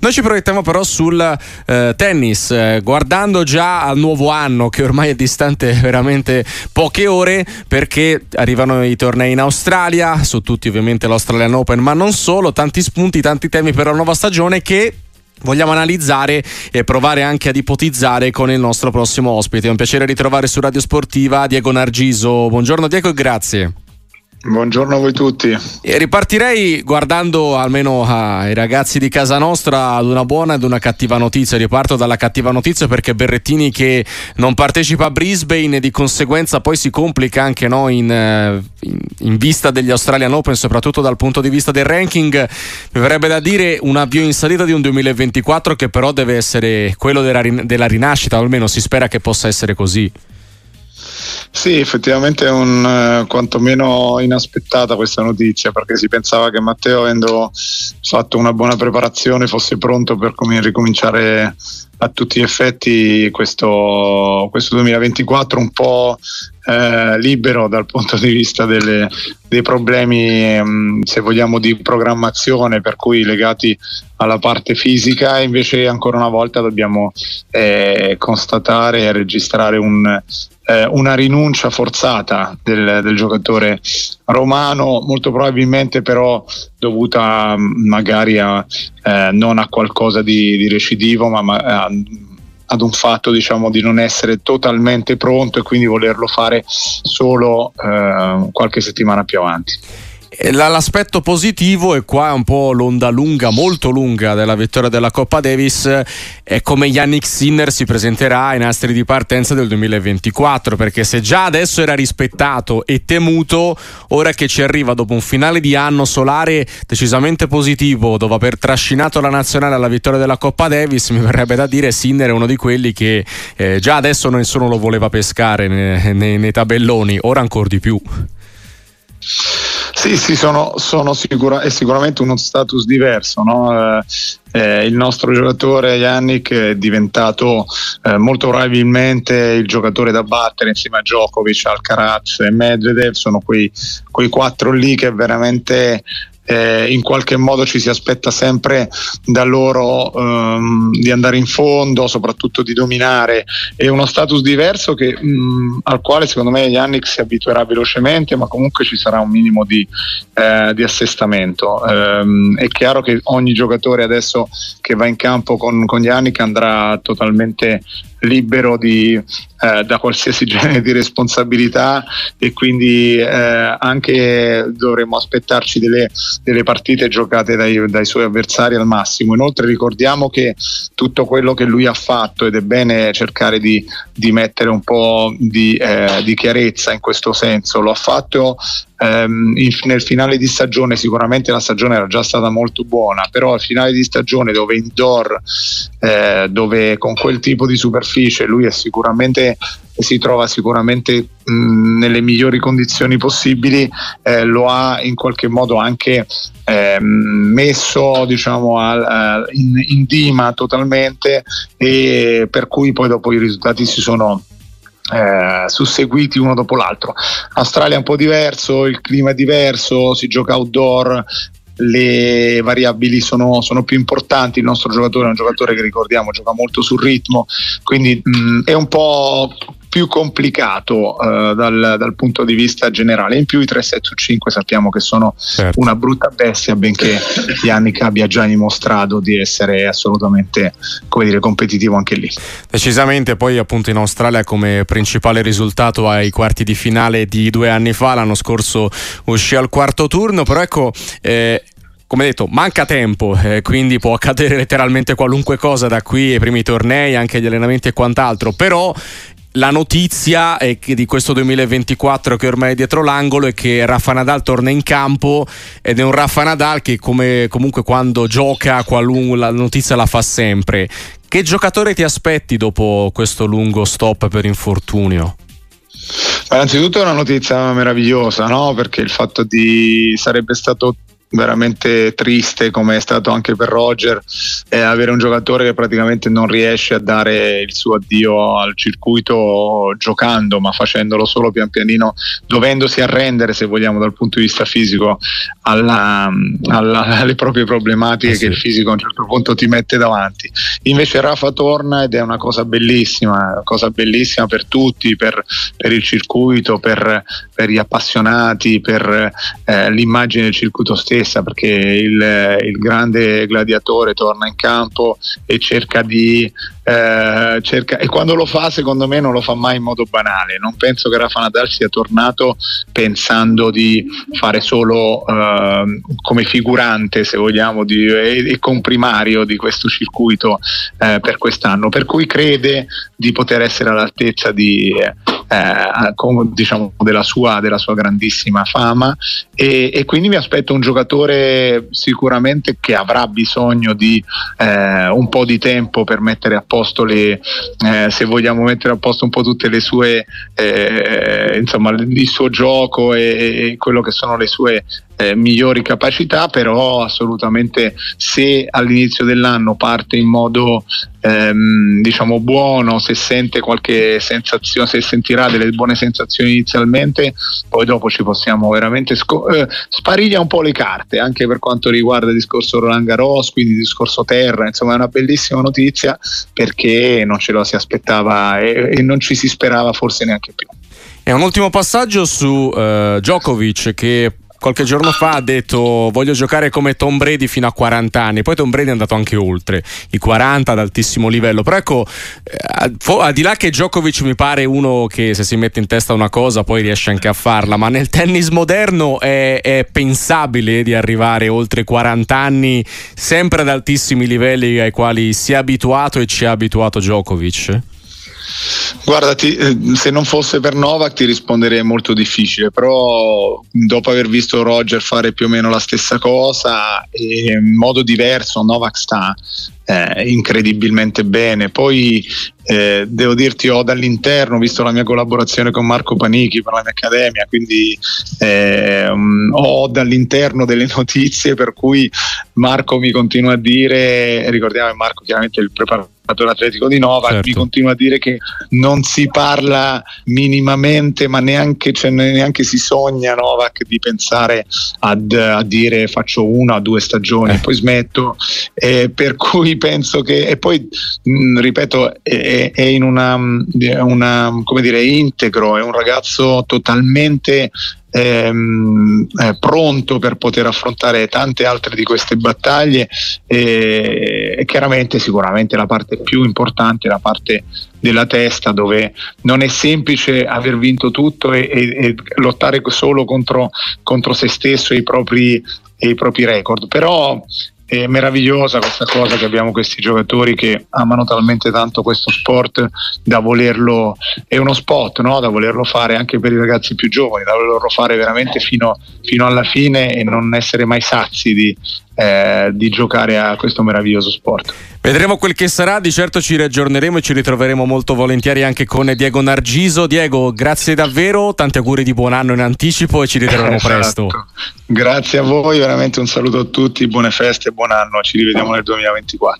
Noi ci proiettiamo però sul eh, tennis, eh, guardando già al nuovo anno che ormai è distante veramente poche ore perché arrivano i tornei in Australia, su tutti ovviamente l'Australian Open, ma non solo, tanti spunti, tanti temi per la nuova stagione che vogliamo analizzare e provare anche ad ipotizzare con il nostro prossimo ospite. È un piacere ritrovare su Radio Sportiva Diego Nargiso. Buongiorno Diego e grazie. Buongiorno a voi tutti. E ripartirei guardando almeno ai ragazzi di casa nostra ad una buona ed una cattiva notizia. Riparto dalla cattiva notizia perché Berrettini che non partecipa a Brisbane e di conseguenza poi si complica anche no, in, eh, in, in, vista degli Australian Open, soprattutto dal punto di vista del ranking. Mi verrebbe da dire un avvio in salita di un 2024 che però deve essere quello della, della rinascita, o almeno si spera che possa essere così. Sì, effettivamente è un eh, quantomeno inaspettata questa notizia perché si pensava che Matteo, avendo fatto una buona preparazione, fosse pronto per com- ricominciare a tutti gli effetti questo, questo 2024 un po' eh, libero dal punto di vista delle, dei problemi, mh, mm, se vogliamo, di programmazione, per cui legati alla parte fisica, invece ancora una volta dobbiamo eh, constatare e registrare un, eh, una rinuncia forzata del, del, giocatore romano, molto probabilmente però dovuta magari a, eh, non a qualcosa di, di recidivo, ma, ma a, ad un fatto diciamo, di non essere totalmente pronto e quindi volerlo fare solo eh, qualche settimana più avanti. L'aspetto positivo, e qua è un po' l'onda lunga, molto lunga della vittoria della Coppa Davis, è come Yannick Sinner si presenterà ai nastri di partenza del 2024, perché se già adesso era rispettato e temuto, ora che ci arriva dopo un finale di anno solare decisamente positivo, dopo aver trascinato la nazionale alla vittoria della Coppa Davis, mi verrebbe da dire Sinner è uno di quelli che eh, già adesso nessuno lo voleva pescare nei, nei, nei tabelloni, ora ancora di più. Sì, sì, sono, sono sicura, è sicuramente uno status diverso. No? Eh, eh, il nostro giocatore Yannick è diventato eh, molto probabilmente il giocatore da battere insieme a Djokovic, Alcaraz e Medvedev. Sono quei, quei quattro lì che veramente eh, in qualche modo ci si aspetta sempre da loro ehm, di andare in fondo, soprattutto di dominare. È uno status diverso che, mh, mm, al quale secondo me Yannick si abituerà velocemente, ma comunque ci sarà un minimo di, eh, di assestamento. Ehm, è chiaro che ogni giocatore adesso che va in campo con, con Yannick andrà totalmente libero di, eh, da qualsiasi genere di responsabilità e quindi eh, anche dovremmo aspettarci delle, delle partite giocate dai, dai, suoi avversari al massimo. Inoltre ricordiamo che tutto quello che lui ha fatto ed è bene cercare di, di mettere un po' di, eh, di chiarezza in questo senso, lo ha fatto ehm, nel finale di stagione sicuramente la stagione era già stata molto buona, però al finale di stagione dove indoor, eh, dove con quel tipo di superficie lui è sicuramente si trova sicuramente mh, nelle migliori condizioni possibili, eh, lo ha in qualche modo anche eh, messo diciamo, al, in, in dima totalmente e per cui poi dopo i risultati si sono eh, susseguiti uno dopo l'altro. Australia è un po' diverso, il clima è diverso, si gioca outdoor, le variabili sono, sono, più importanti. Il nostro giocatore è un giocatore che ricordiamo gioca molto sul ritmo, quindi mh, è un po' più complicato uh, dal, dal, punto di vista generale. In più i 3 set su 5 sappiamo che sono certo. una brutta bestia, benché Yannick abbia già dimostrato di essere assolutamente come dire, competitivo anche lì. Decisamente, poi appunto in Australia come principale risultato ai quarti di finale di due anni fa, l'anno scorso uscì al quarto turno, però ecco... Eh, come detto, manca tempo, eh, quindi può accadere letteralmente qualunque cosa da qui ai primi tornei, anche gli allenamenti e quant'altro. Però la notizia di questo 2024 che ormai è dietro l'angolo è che Rafa Nadal torna in campo ed è un Rafa Nadal che come, comunque quando gioca la notizia la fa sempre. Che giocatore ti aspetti dopo questo lungo stop per infortunio? Innanzitutto è una notizia meravigliosa, no? perché il fatto di sarebbe stato veramente triste come è stato anche per Roger è avere un giocatore che praticamente non riesce a dare il suo addio al circuito giocando ma facendolo solo pian pianino dovendosi arrendere se vogliamo dal punto di vista fisico alla, alla, alle proprie problematiche eh sì. che il fisico a un certo punto ti mette davanti invece Rafa torna ed è una cosa bellissima una cosa bellissima per tutti per, per il circuito per, per, gli appassionati per eh, l'immagine del circuito stesso stessa perché il, il grande gladiatore torna in campo e cerca di eh, cerca, e quando lo fa secondo me non lo fa mai in modo banale. Non penso che Rafa Nadal sia tornato pensando di fare solo eh, come figurante se vogliamo di, e, e, comprimario di questo circuito eh, per quest'anno. Per cui crede di poter essere all'altezza di, eh, diciamo, della, sua, della, sua, grandissima fama. E, e, quindi mi aspetto un giocatore sicuramente che avrà bisogno di eh, un po' di tempo per mettere a posto le, eh, se vogliamo mettere a posto un po' tutte le sue, eh, insomma il suo gioco e, e quello che sono le sue eh, migliori capacità, però assolutamente se all'inizio dell'anno parte in modo ehm, diciamo buono, se sente qualche sensazione, se sentirà delle buone sensazioni inizialmente, poi dopo ci possiamo veramente sco- eh, spariglia un po' le carte anche per quanto riguarda il discorso Roland Garros, quindi il discorso Terra, insomma è una bellissima notizia perché non ce lo si aspettava e, e non ci si sperava forse neanche più. E un ultimo passaggio su uh, Djokovic che qualche giorno fa ha detto voglio giocare come Tom Brady fino a 40 anni, poi Tom Brady è andato anche oltre i 40 ad altissimo livello, però ecco, eh, al di là che Djokovic mi pare uno che se si mette in testa una cosa poi riesce anche a farla, ma nel tennis moderno è, è pensabile di arrivare oltre 40 anni sempre ad altissimi livelli ai quali si è abituato e ci ha abituato Djokovic? Guarda, ti, eh, se non fosse per Novak ti risponderei molto difficile, però dopo aver visto Roger fare più o meno la stessa cosa, in modo diverso, Novak sta eh, incredibilmente bene. Poi eh, devo dirti, ho dall'interno, visto la mia collaborazione con Marco Panichi per la mia accademia, quindi eh, ho dall'interno delle notizie per cui Marco mi continua a dire, ricordiamo che Marco chiaramente è il preparatore atletico di Nova certo. mi continua a dire che non si parla minimamente ma neanche, cioè, neanche si sogna Novak di pensare ad, a dire faccio una o due stagioni eh. poi smetto eh, per cui penso che e poi mh, ripeto è, è, in una, una come dire integro è un ragazzo totalmente ehm, eh, pronto per poter affrontare tante altre di queste battaglie e, e chiaramente sicuramente la parte più importante la parte della testa dove non è semplice aver vinto tutto e, e, e lottare solo contro, contro, se stesso e i propri, e i propri record. Però è meravigliosa questa cosa che abbiamo questi giocatori che amano talmente tanto questo sport da volerlo, è uno spot, no? da volerlo fare anche per i ragazzi più giovani, da volerlo fare veramente fino, fino alla fine e non essere mai sazi di, eh, di giocare a questo meraviglioso sport. Vedremo quel che sarà, di certo ci riaggiorneremo e ci ritroveremo molto volentieri anche con Diego Nargiso. Diego, grazie davvero, tanti auguri di buon anno in anticipo e ci ritroveremo esatto. presto. Grazie a voi, veramente un saluto a tutti, buone feste, buon anno, ci rivediamo nel 2024.